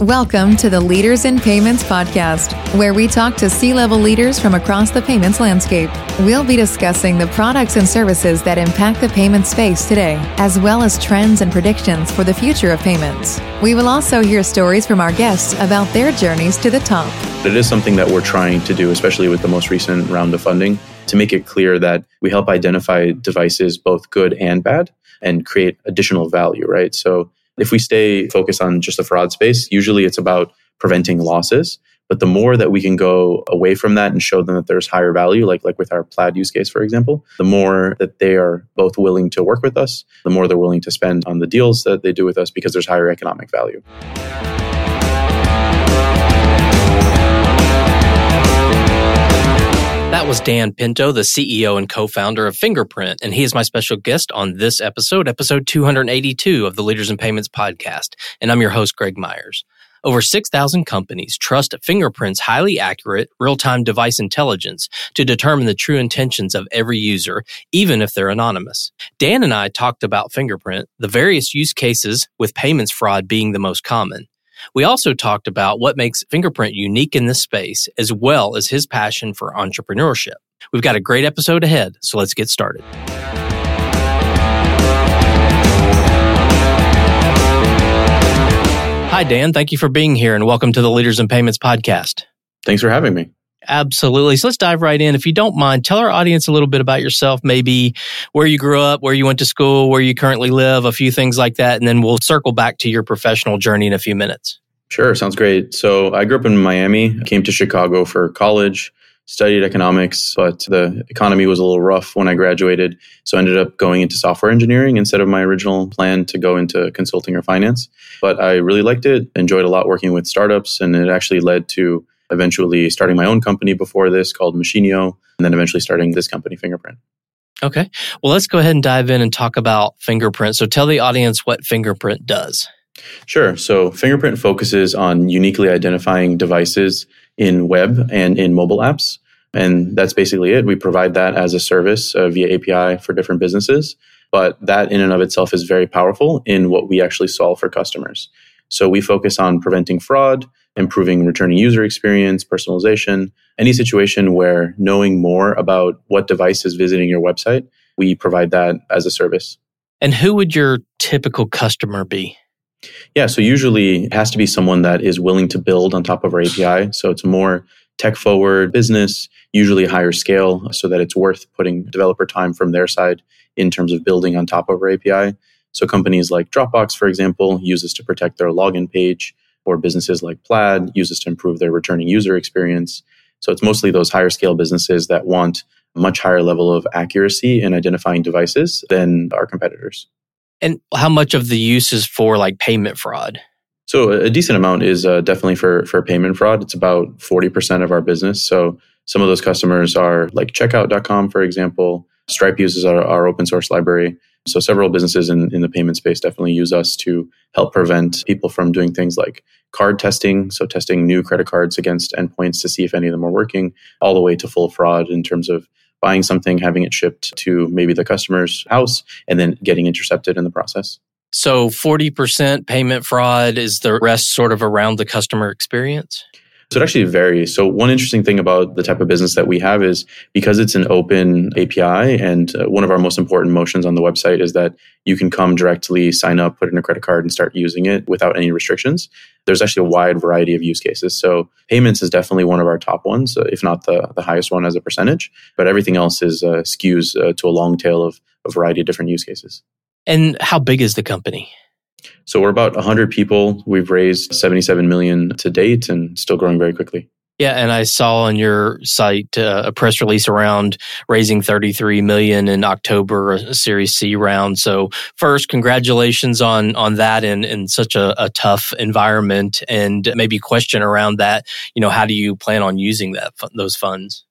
Welcome to the Leaders in Payments podcast, where we talk to C level leaders from across the payments landscape. We'll be discussing the products and services that impact the payment space today, as well as trends and predictions for the future of payments. We will also hear stories from our guests about their journeys to the top. It is something that we're trying to do, especially with the most recent round of funding, to make it clear that we help identify devices, both good and bad, and create additional value, right? So if we stay focused on just the fraud space, usually it's about preventing losses. But the more that we can go away from that and show them that there's higher value, like like with our Plaid use case, for example, the more that they are both willing to work with us, the more they're willing to spend on the deals that they do with us because there's higher economic value. That was Dan Pinto, the CEO and co founder of Fingerprint, and he is my special guest on this episode, episode 282 of the Leaders in Payments podcast. And I'm your host, Greg Myers. Over 6,000 companies trust Fingerprint's highly accurate real time device intelligence to determine the true intentions of every user, even if they're anonymous. Dan and I talked about Fingerprint, the various use cases, with payments fraud being the most common. We also talked about what makes Fingerprint unique in this space, as well as his passion for entrepreneurship. We've got a great episode ahead, so let's get started. Hi, Dan. Thank you for being here and welcome to the Leaders in Payments podcast. Thanks for having me. Absolutely. So let's dive right in. If you don't mind, tell our audience a little bit about yourself, maybe where you grew up, where you went to school, where you currently live, a few things like that. And then we'll circle back to your professional journey in a few minutes. Sure. Sounds great. So I grew up in Miami, came to Chicago for college, studied economics, but the economy was a little rough when I graduated. So I ended up going into software engineering instead of my original plan to go into consulting or finance. But I really liked it, enjoyed a lot working with startups, and it actually led to eventually starting my own company before this called Machinio, and then eventually starting this company, Fingerprint. Okay. Well, let's go ahead and dive in and talk about Fingerprint. So tell the audience what Fingerprint does. Sure. So Fingerprint focuses on uniquely identifying devices in web and in mobile apps. And that's basically it. We provide that as a service uh, via API for different businesses. But that in and of itself is very powerful in what we actually solve for customers. So we focus on preventing fraud, improving returning user experience, personalization, any situation where knowing more about what device is visiting your website, we provide that as a service. And who would your typical customer be? Yeah, so usually it has to be someone that is willing to build on top of our API. So it's more tech forward business, usually higher scale, so that it's worth putting developer time from their side in terms of building on top of our API. So companies like Dropbox, for example, use this to protect their login page or businesses like Plaid uses to improve their returning user experience. So it's mostly those higher scale businesses that want a much higher level of accuracy in identifying devices than our competitors. And how much of the use is for like payment fraud? So a decent amount is uh, definitely for for payment fraud. It's about 40% of our business. So some of those customers are like checkout.com for example. Stripe uses our, our open source library. So several businesses in, in the payment space definitely use us to help prevent people from doing things like card testing, so testing new credit cards against endpoints to see if any of them are working, all the way to full fraud in terms of buying something, having it shipped to maybe the customer's house, and then getting intercepted in the process. So 40% payment fraud is the rest sort of around the customer experience? So it actually varies. So one interesting thing about the type of business that we have is because it's an open API, and uh, one of our most important motions on the website is that you can come directly, sign up, put in a credit card, and start using it without any restrictions. There's actually a wide variety of use cases. So payments is definitely one of our top ones, uh, if not the, the highest one as a percentage. But everything else is uh, skews uh, to a long tail of a variety of different use cases. And how big is the company? So we're about 100 people. We've raised 77 million to date and still growing very quickly. Yeah, and I saw on your site uh, a press release around raising 33 million in October, a Series C round. So first, congratulations on on that in in such a, a tough environment, and maybe question around that. You know, how do you plan on using that those funds?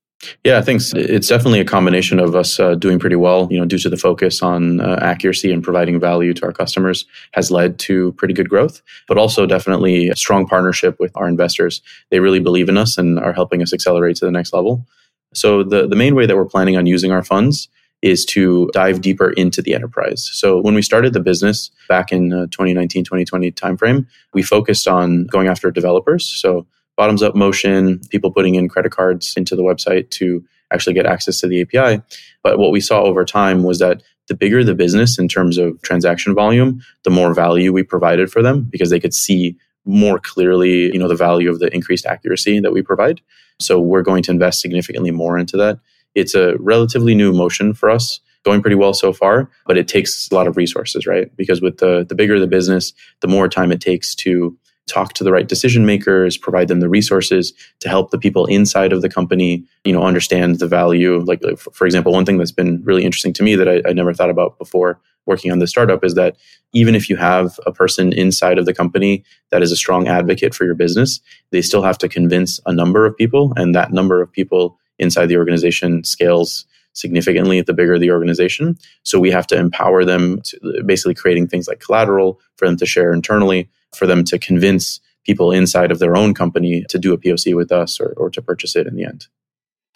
Yeah, thanks. It's definitely a combination of us uh, doing pretty well, you know, due to the focus on uh, accuracy and providing value to our customers has led to pretty good growth, but also definitely a strong partnership with our investors. They really believe in us and are helping us accelerate to the next level. So the, the main way that we're planning on using our funds is to dive deeper into the enterprise. So when we started the business back in uh, 2019, 2020 timeframe, we focused on going after developers. So bottoms up motion, people putting in credit cards into the website to actually get access to the API. But what we saw over time was that the bigger the business in terms of transaction volume, the more value we provided for them because they could see more clearly, you know, the value of the increased accuracy that we provide. So we're going to invest significantly more into that. It's a relatively new motion for us, going pretty well so far, but it takes a lot of resources, right? Because with the the bigger the business, the more time it takes to talk to the right decision makers, provide them the resources to help the people inside of the company, you know, understand the value. Like, for example, one thing that's been really interesting to me that I, I never thought about before working on this startup is that even if you have a person inside of the company that is a strong advocate for your business, they still have to convince a number of people, and that number of people inside the organization scales significantly the bigger the organization. So we have to empower them to basically creating things like collateral for them to share internally, for them to convince people inside of their own company to do a POC with us or, or to purchase it in the end.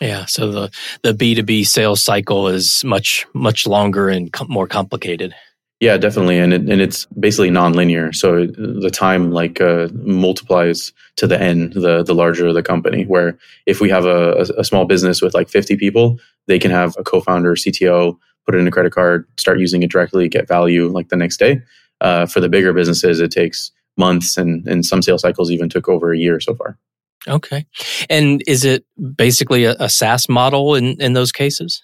Yeah, so the the B two B sales cycle is much much longer and com- more complicated. Yeah, definitely, and it, and it's basically nonlinear. So the time like uh, multiplies to the n, the the larger the company. Where if we have a, a small business with like fifty people, they can have a co-founder, CTO, put it in a credit card, start using it directly, get value like the next day. Uh, for the bigger businesses, it takes months, and and some sales cycles even took over a year so far. Okay, and is it basically a, a SaaS model in in those cases?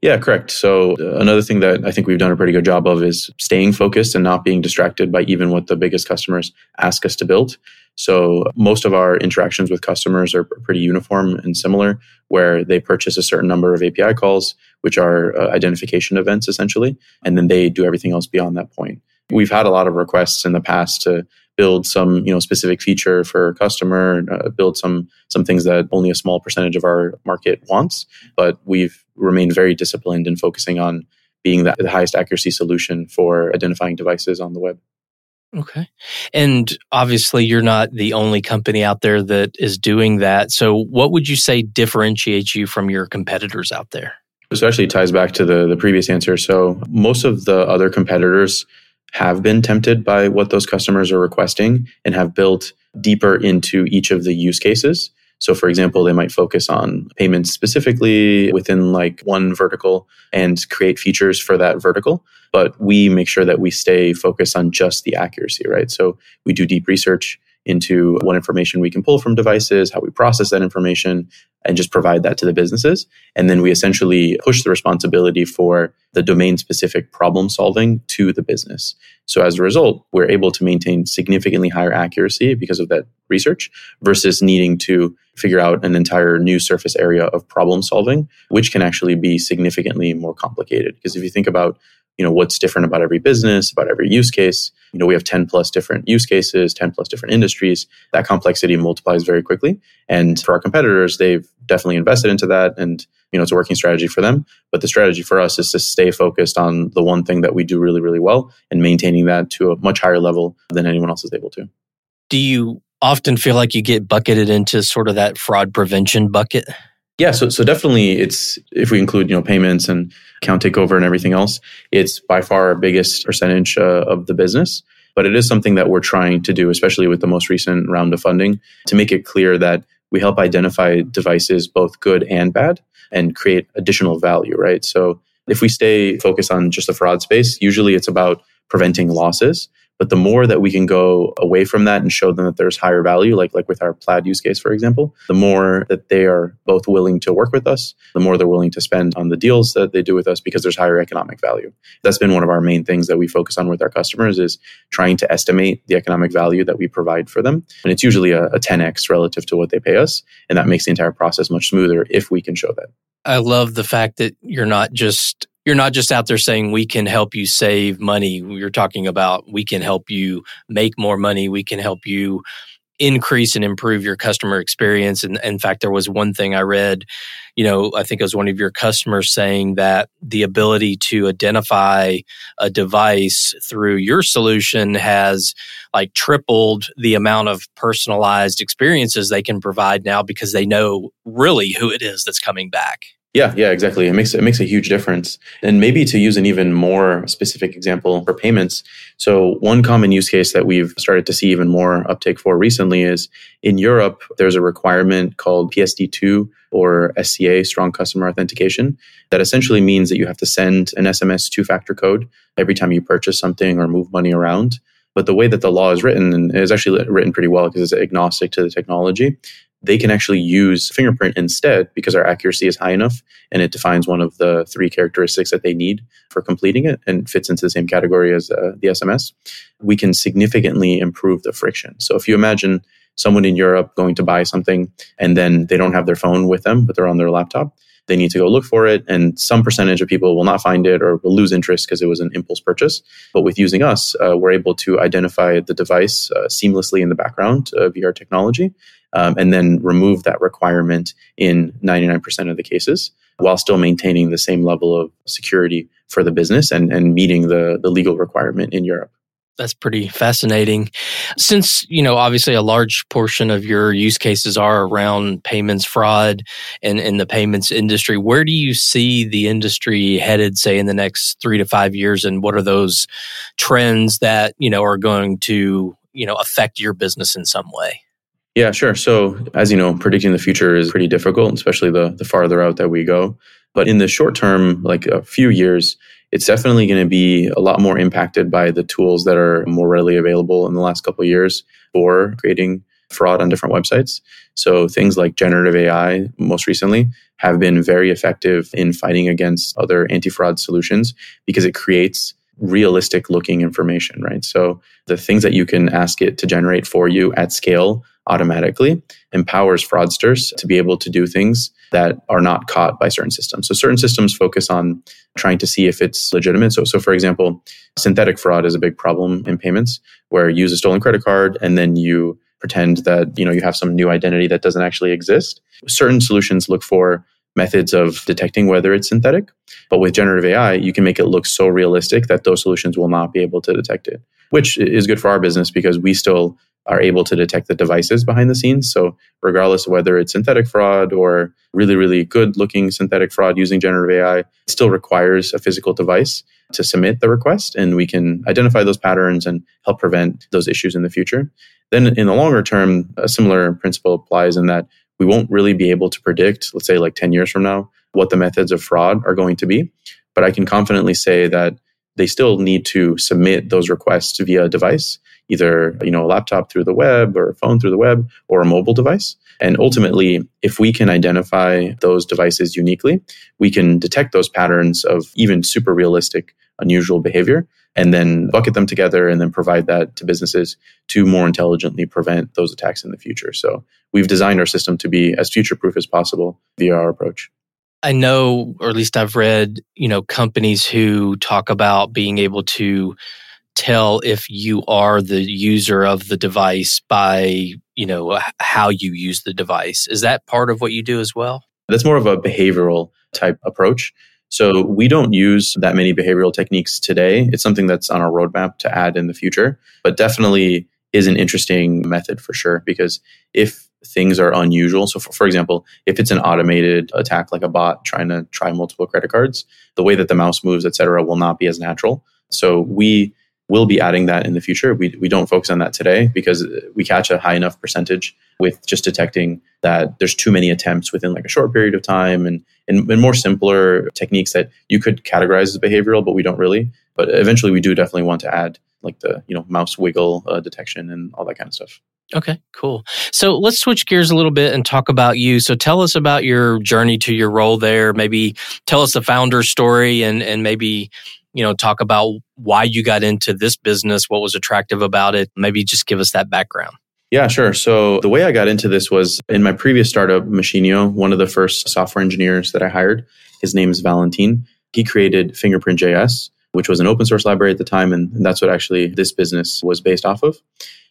Yeah, correct. So uh, another thing that I think we've done a pretty good job of is staying focused and not being distracted by even what the biggest customers ask us to build. So most of our interactions with customers are pretty uniform and similar, where they purchase a certain number of API calls, which are uh, identification events essentially, and then they do everything else beyond that point. We've had a lot of requests in the past to build some you know specific feature for a customer, uh, build some some things that only a small percentage of our market wants. But we've remained very disciplined in focusing on being the, the highest accuracy solution for identifying devices on the web. Okay. And obviously, you're not the only company out there that is doing that. So, what would you say differentiates you from your competitors out there? This actually ties back to the, the previous answer. So, most of the other competitors have been tempted by what those customers are requesting and have built deeper into each of the use cases. So, for example, they might focus on payments specifically within like one vertical and create features for that vertical. But we make sure that we stay focused on just the accuracy, right? So, we do deep research into what information we can pull from devices, how we process that information, and just provide that to the businesses. And then we essentially push the responsibility for the domain specific problem solving to the business. So as a result, we're able to maintain significantly higher accuracy because of that research versus needing to figure out an entire new surface area of problem solving, which can actually be significantly more complicated. Because if you think about you know what's different about every business about every use case. You know we have 10 plus different use cases 10 plus different industries. That complexity multiplies very quickly. And for our competitors they've definitely invested into that and you know it's a working strategy for them. But the strategy for us is to stay focused on the one thing that we do really really well and maintaining that to a much higher level than anyone else is able to. Do you often feel like you get bucketed into sort of that fraud prevention bucket yeah, so so definitely it's if we include you know payments and account takeover and everything else, it's by far our biggest percentage uh, of the business. But it is something that we're trying to do, especially with the most recent round of funding, to make it clear that we help identify devices both good and bad and create additional value, right? So if we stay focused on just the fraud space, usually it's about preventing losses. But the more that we can go away from that and show them that there's higher value, like like with our Plaid use case, for example, the more that they are both willing to work with us, the more they're willing to spend on the deals that they do with us because there's higher economic value. That's been one of our main things that we focus on with our customers is trying to estimate the economic value that we provide for them. And it's usually a, a 10x relative to what they pay us. And that makes the entire process much smoother if we can show that. I love the fact that you're not just you're not just out there saying we can help you save money. You're talking about we can help you make more money. We can help you increase and improve your customer experience. And in fact, there was one thing I read, you know, I think it was one of your customers saying that the ability to identify a device through your solution has like tripled the amount of personalized experiences they can provide now because they know really who it is that's coming back. Yeah, yeah, exactly. It makes it makes a huge difference. And maybe to use an even more specific example for payments. So one common use case that we've started to see even more uptake for recently is in Europe, there's a requirement called PSD2 or SCA, strong customer authentication, that essentially means that you have to send an SMS two-factor code every time you purchase something or move money around. But the way that the law is written, is actually written pretty well because it's agnostic to the technology, they can actually use Fingerprint instead because our accuracy is high enough and it defines one of the three characteristics that they need for completing it and fits into the same category as uh, the SMS. We can significantly improve the friction. So if you imagine someone in Europe going to buy something and then they don't have their phone with them, but they're on their laptop, they need to go look for it. And some percentage of people will not find it or will lose interest because it was an impulse purchase. But with using us, uh, we're able to identify the device uh, seamlessly in the background uh, via our technology um, and then remove that requirement in 99% of the cases while still maintaining the same level of security for the business and, and meeting the, the legal requirement in Europe. That's pretty fascinating. Since, you know, obviously a large portion of your use cases are around payments fraud and in the payments industry, where do you see the industry headed, say, in the next three to five years? And what are those trends that, you know, are going to, you know, affect your business in some way? Yeah, sure. So, as you know, predicting the future is pretty difficult, especially the, the farther out that we go. But in the short term, like a few years, it's definitely going to be a lot more impacted by the tools that are more readily available in the last couple years for creating fraud on different websites. So things like generative AI, most recently, have been very effective in fighting against other anti-fraud solutions because it creates realistic looking information, right? So the things that you can ask it to generate for you at scale automatically empowers fraudsters to be able to do things that are not caught by certain systems. So certain systems focus on trying to see if it's legitimate. So, so for example, synthetic fraud is a big problem in payments where you use a stolen credit card and then you pretend that you know you have some new identity that doesn't actually exist. Certain solutions look for methods of detecting whether it's synthetic, but with generative AI, you can make it look so realistic that those solutions will not be able to detect it, which is good for our business because we still are able to detect the devices behind the scenes. So, regardless of whether it's synthetic fraud or really, really good looking synthetic fraud using generative AI, it still requires a physical device to submit the request. And we can identify those patterns and help prevent those issues in the future. Then, in the longer term, a similar principle applies in that we won't really be able to predict, let's say like 10 years from now, what the methods of fraud are going to be. But I can confidently say that they still need to submit those requests via a device either you know a laptop through the web or a phone through the web or a mobile device and ultimately if we can identify those devices uniquely we can detect those patterns of even super realistic unusual behavior and then bucket them together and then provide that to businesses to more intelligently prevent those attacks in the future. So we've designed our system to be as future proof as possible via our approach. I know, or at least I've read, you know, companies who talk about being able to tell if you are the user of the device by you know how you use the device. Is that part of what you do as well? That's more of a behavioral type approach. So we don't use that many behavioral techniques today. It's something that's on our roadmap to add in the future but definitely is an interesting method for sure because if things are unusual so for, for example if it's an automated attack like a bot trying to try multiple credit cards the way that the mouse moves etc will not be as natural. So we We'll be adding that in the future. We, we don't focus on that today because we catch a high enough percentage with just detecting that there's too many attempts within like a short period of time and, and, and more simpler techniques that you could categorize as behavioral, but we don't really. But eventually we do definitely want to add like the, you know, mouse wiggle uh, detection and all that kind of stuff. Okay, cool. So let's switch gears a little bit and talk about you. So tell us about your journey to your role there. Maybe tell us the founder story and and maybe you know, talk about why you got into this business, what was attractive about it. Maybe just give us that background. Yeah, sure. So the way I got into this was in my previous startup, Machinio, one of the first software engineers that I hired. His name is Valentin. He created Fingerprint JS, which was an open source library at the time. And that's what actually this business was based off of.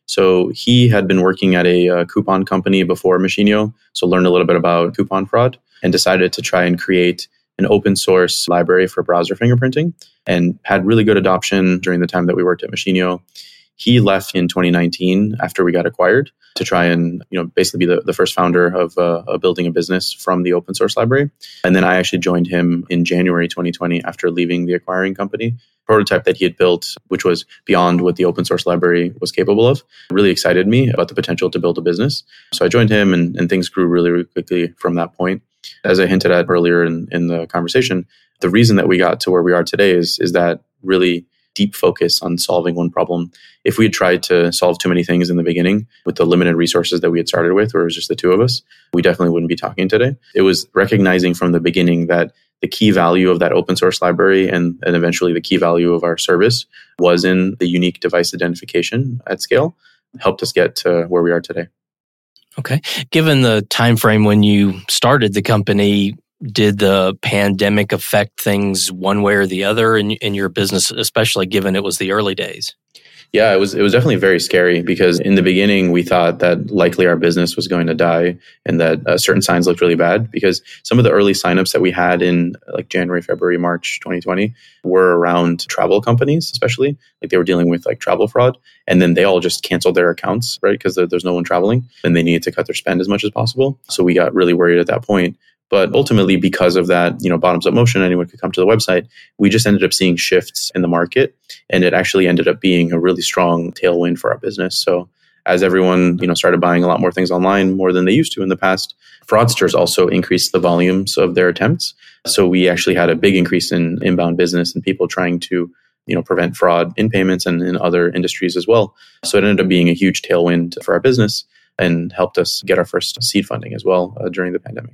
So he had been working at a uh, coupon company before Machinio, so learned a little bit about coupon fraud and decided to try and create an open source library for browser fingerprinting and had really good adoption during the time that we worked at Machinio. He left in 2019 after we got acquired to try and you know basically be the, the first founder of, uh, building a business from the open source library. And then I actually joined him in January 2020 after leaving the acquiring company. Prototype that he had built, which was beyond what the open source library was capable of, really excited me about the potential to build a business. So I joined him, and, and things grew really, really quickly from that point. As I hinted at earlier in, in the conversation, the reason that we got to where we are today is is that really deep focus on solving one problem. If we had tried to solve too many things in the beginning with the limited resources that we had started with, where it was just the two of us, we definitely wouldn't be talking today. It was recognizing from the beginning that the key value of that open source library and, and eventually the key value of our service was in the unique device identification at scale, helped us get to where we are today. Okay. Given the time frame when you started the company, did the pandemic affect things one way or the other in, in your business, especially given it was the early days? Yeah, it was it was definitely very scary because in the beginning we thought that likely our business was going to die and that uh, certain signs looked really bad because some of the early signups that we had in like January, February, March 2020 were around travel companies, especially like they were dealing with like travel fraud, and then they all just canceled their accounts right because there's no one traveling and they needed to cut their spend as much as possible. So we got really worried at that point. But ultimately, because of that, you know, bottoms up motion, anyone could come to the website. We just ended up seeing shifts in the market, and it actually ended up being a really strong tailwind for our business. So as everyone, you know, started buying a lot more things online more than they used to in the past, fraudsters also increased the volumes of their attempts. So we actually had a big increase in inbound business and people trying to you know prevent fraud in payments and in other industries as well so it ended up being a huge tailwind for our business and helped us get our first seed funding as well uh, during the pandemic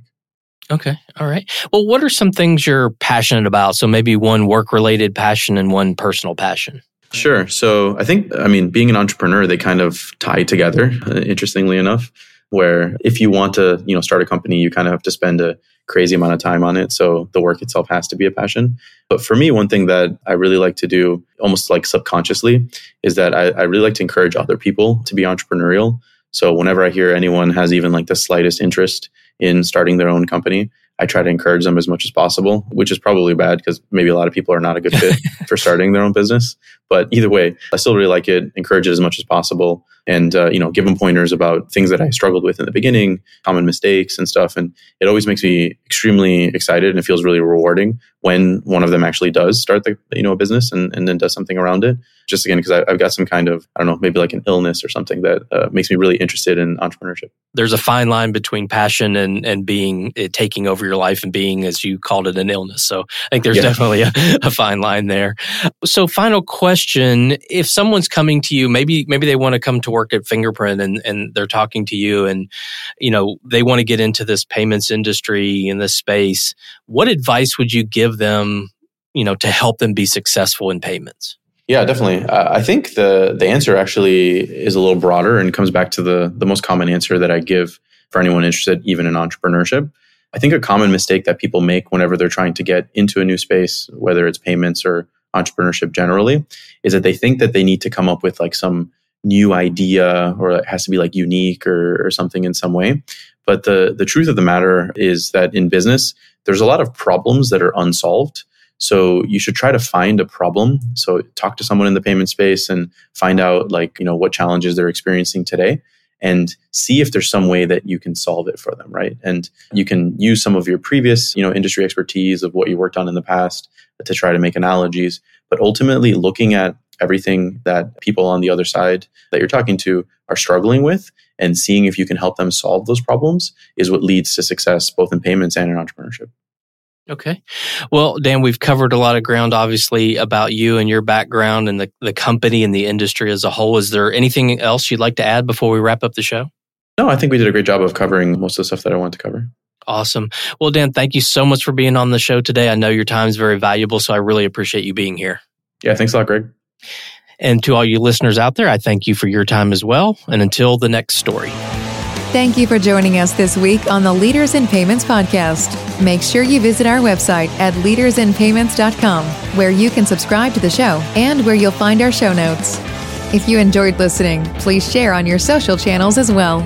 Okay. All right. Well, what are some things you're passionate about? So maybe one work related passion and one personal passion. Sure. So I think, I mean, being an entrepreneur, they kind of tie together, interestingly enough, where if you want to, you know, start a company, you kind of have to spend a crazy amount of time on it. So the work itself has to be a passion. But for me, one thing that I really like to do, almost like subconsciously, is that I, I really like to encourage other people to be entrepreneurial. So whenever I hear anyone has even like the slightest interest in starting their own company, I try to encourage them as much as possible, which is probably bad because maybe a lot of people are not a good fit for starting their own business. But either way, I still really like it, encourage it as much as possible, and uh, you know, give them pointers about things that I struggled with in the beginning, common mistakes and stuff. And it always makes me extremely excited, and it feels really rewarding when one of them actually does start the you know a business and, and then does something around it. Just again, because I've got some kind of I don't know, maybe like an illness or something that uh, makes me really interested in entrepreneurship. There's a fine line between passion and and being it, taking over your life and being, as you called it, an illness. So I think there's yeah. definitely a, a fine line there. So final question: If someone's coming to you, maybe maybe they want to come to work at Fingerprint and and they're talking to you, and you know they want to get into this payments industry in this space. What advice would you give them? You know, to help them be successful in payments. Yeah, definitely. I think the the answer actually is a little broader and comes back to the the most common answer that I give for anyone interested, even in entrepreneurship. I think a common mistake that people make whenever they're trying to get into a new space, whether it's payments or entrepreneurship generally, is that they think that they need to come up with like some new idea or it has to be like unique or, or something in some way. But the the truth of the matter is that in business, there's a lot of problems that are unsolved so you should try to find a problem. So talk to someone in the payment space and find out like, you know, what challenges they're experiencing today and see if there's some way that you can solve it for them, right? And you can use some of your previous, you know, industry expertise of what you worked on in the past to try to make analogies, but ultimately looking at everything that people on the other side that you're talking to are struggling with and seeing if you can help them solve those problems is what leads to success both in payments and in entrepreneurship. Okay. Well, Dan, we've covered a lot of ground, obviously, about you and your background and the, the company and the industry as a whole. Is there anything else you'd like to add before we wrap up the show? No, I think we did a great job of covering most of the stuff that I want to cover. Awesome. Well, Dan, thank you so much for being on the show today. I know your time is very valuable, so I really appreciate you being here. Yeah, thanks a lot, Greg. And to all you listeners out there, I thank you for your time as well. And until the next story. Thank you for joining us this week on the Leaders in Payments podcast. Make sure you visit our website at leadersinpayments.com, where you can subscribe to the show and where you'll find our show notes. If you enjoyed listening, please share on your social channels as well.